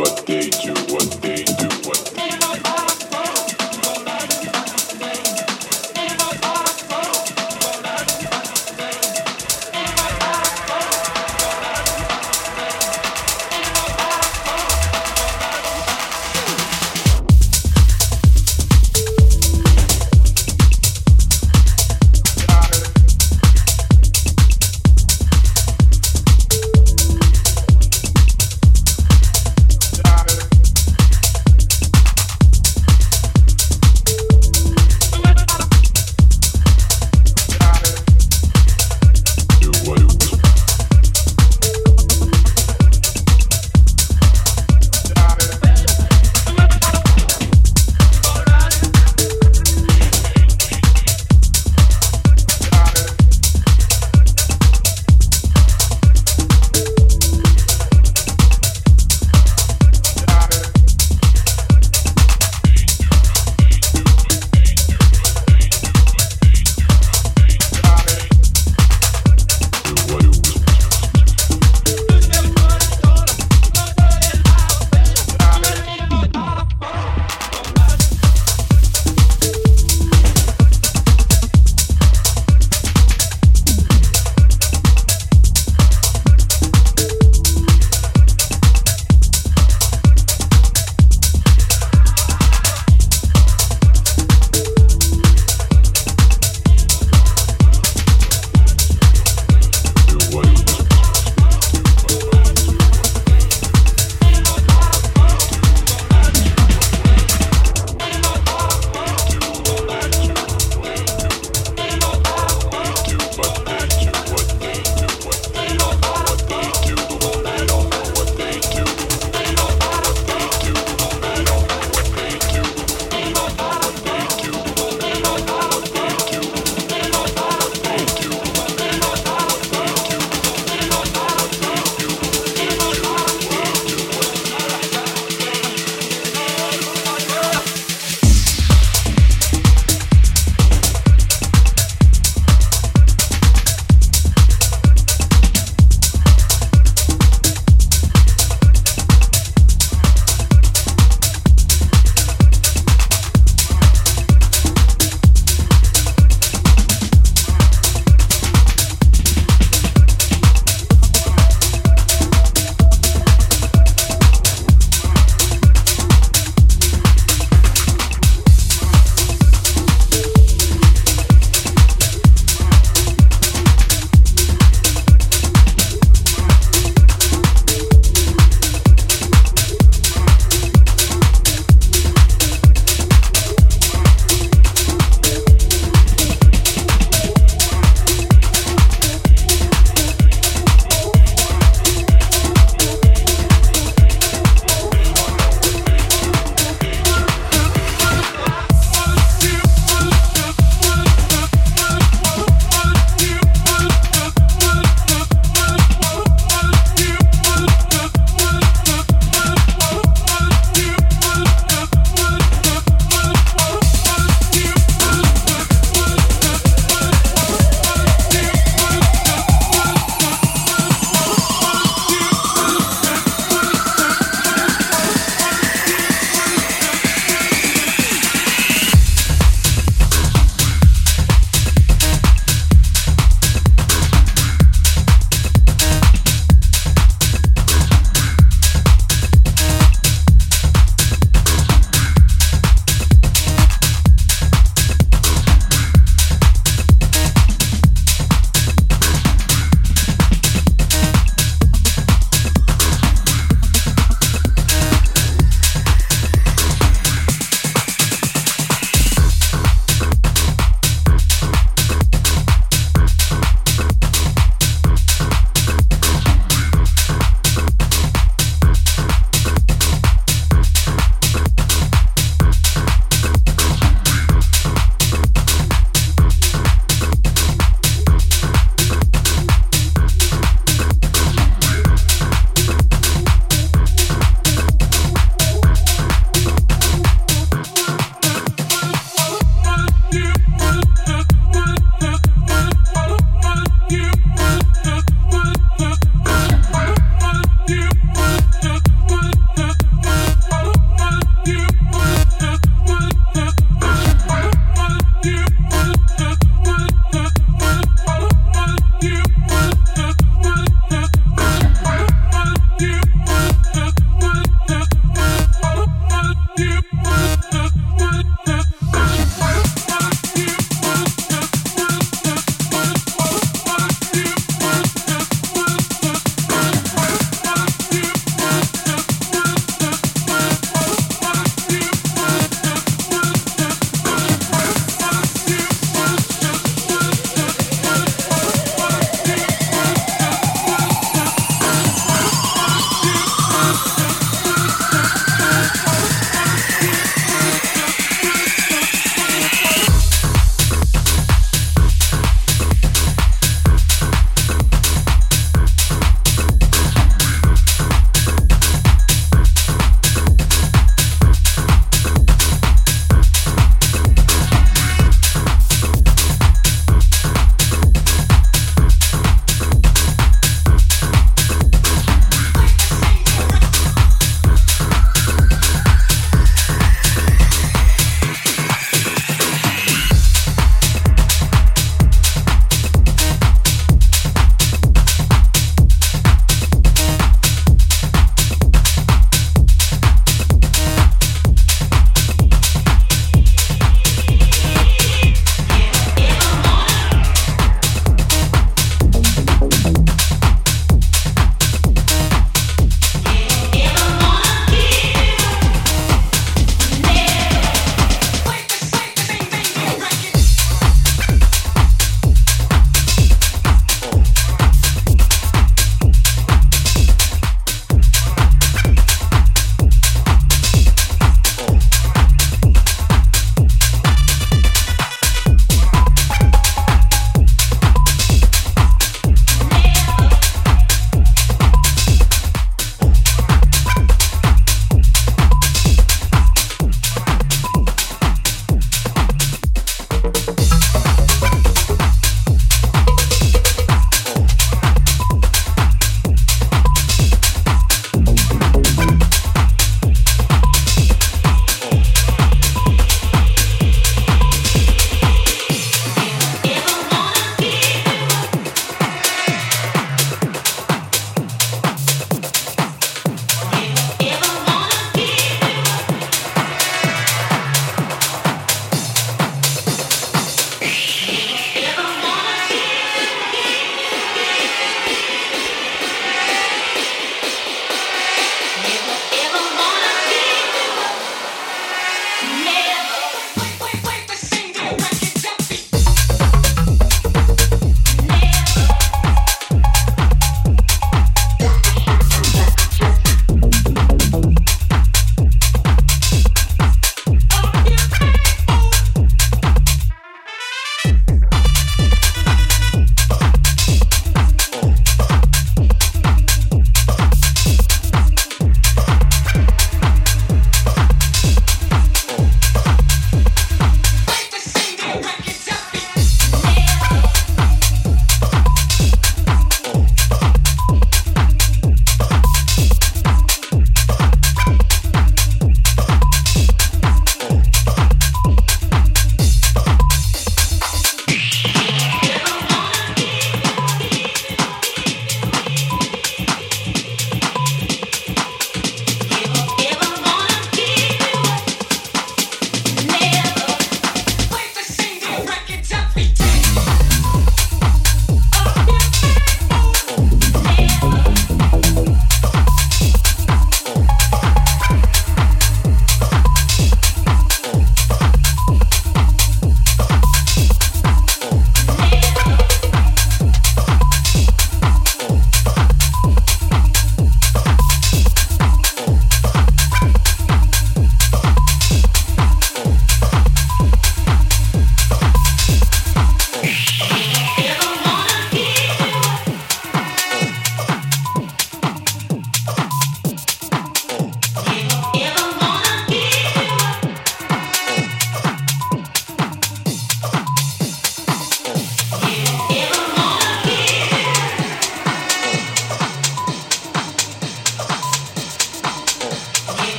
but they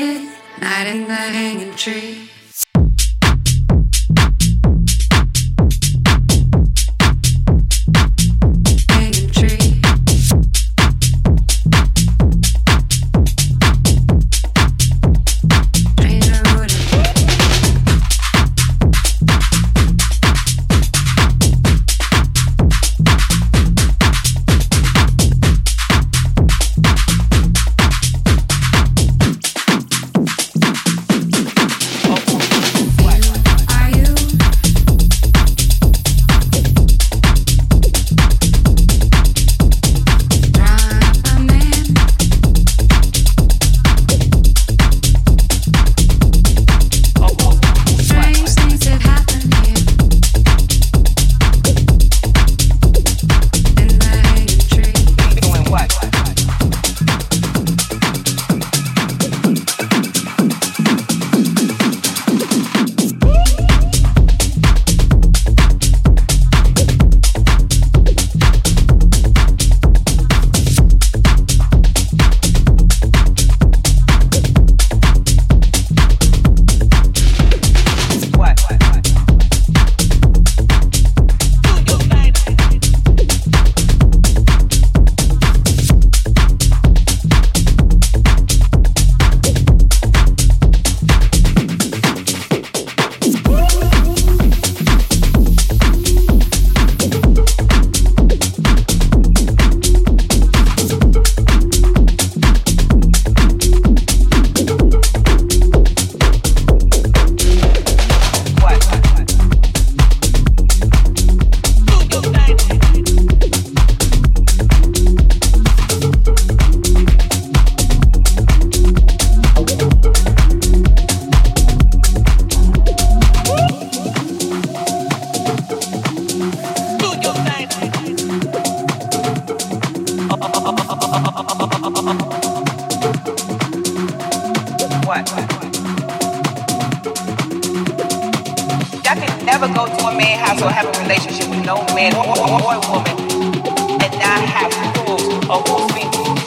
at midnight in the hanging tree. you or have a relationship with no man or, or, or woman and not have proof of who's speaking.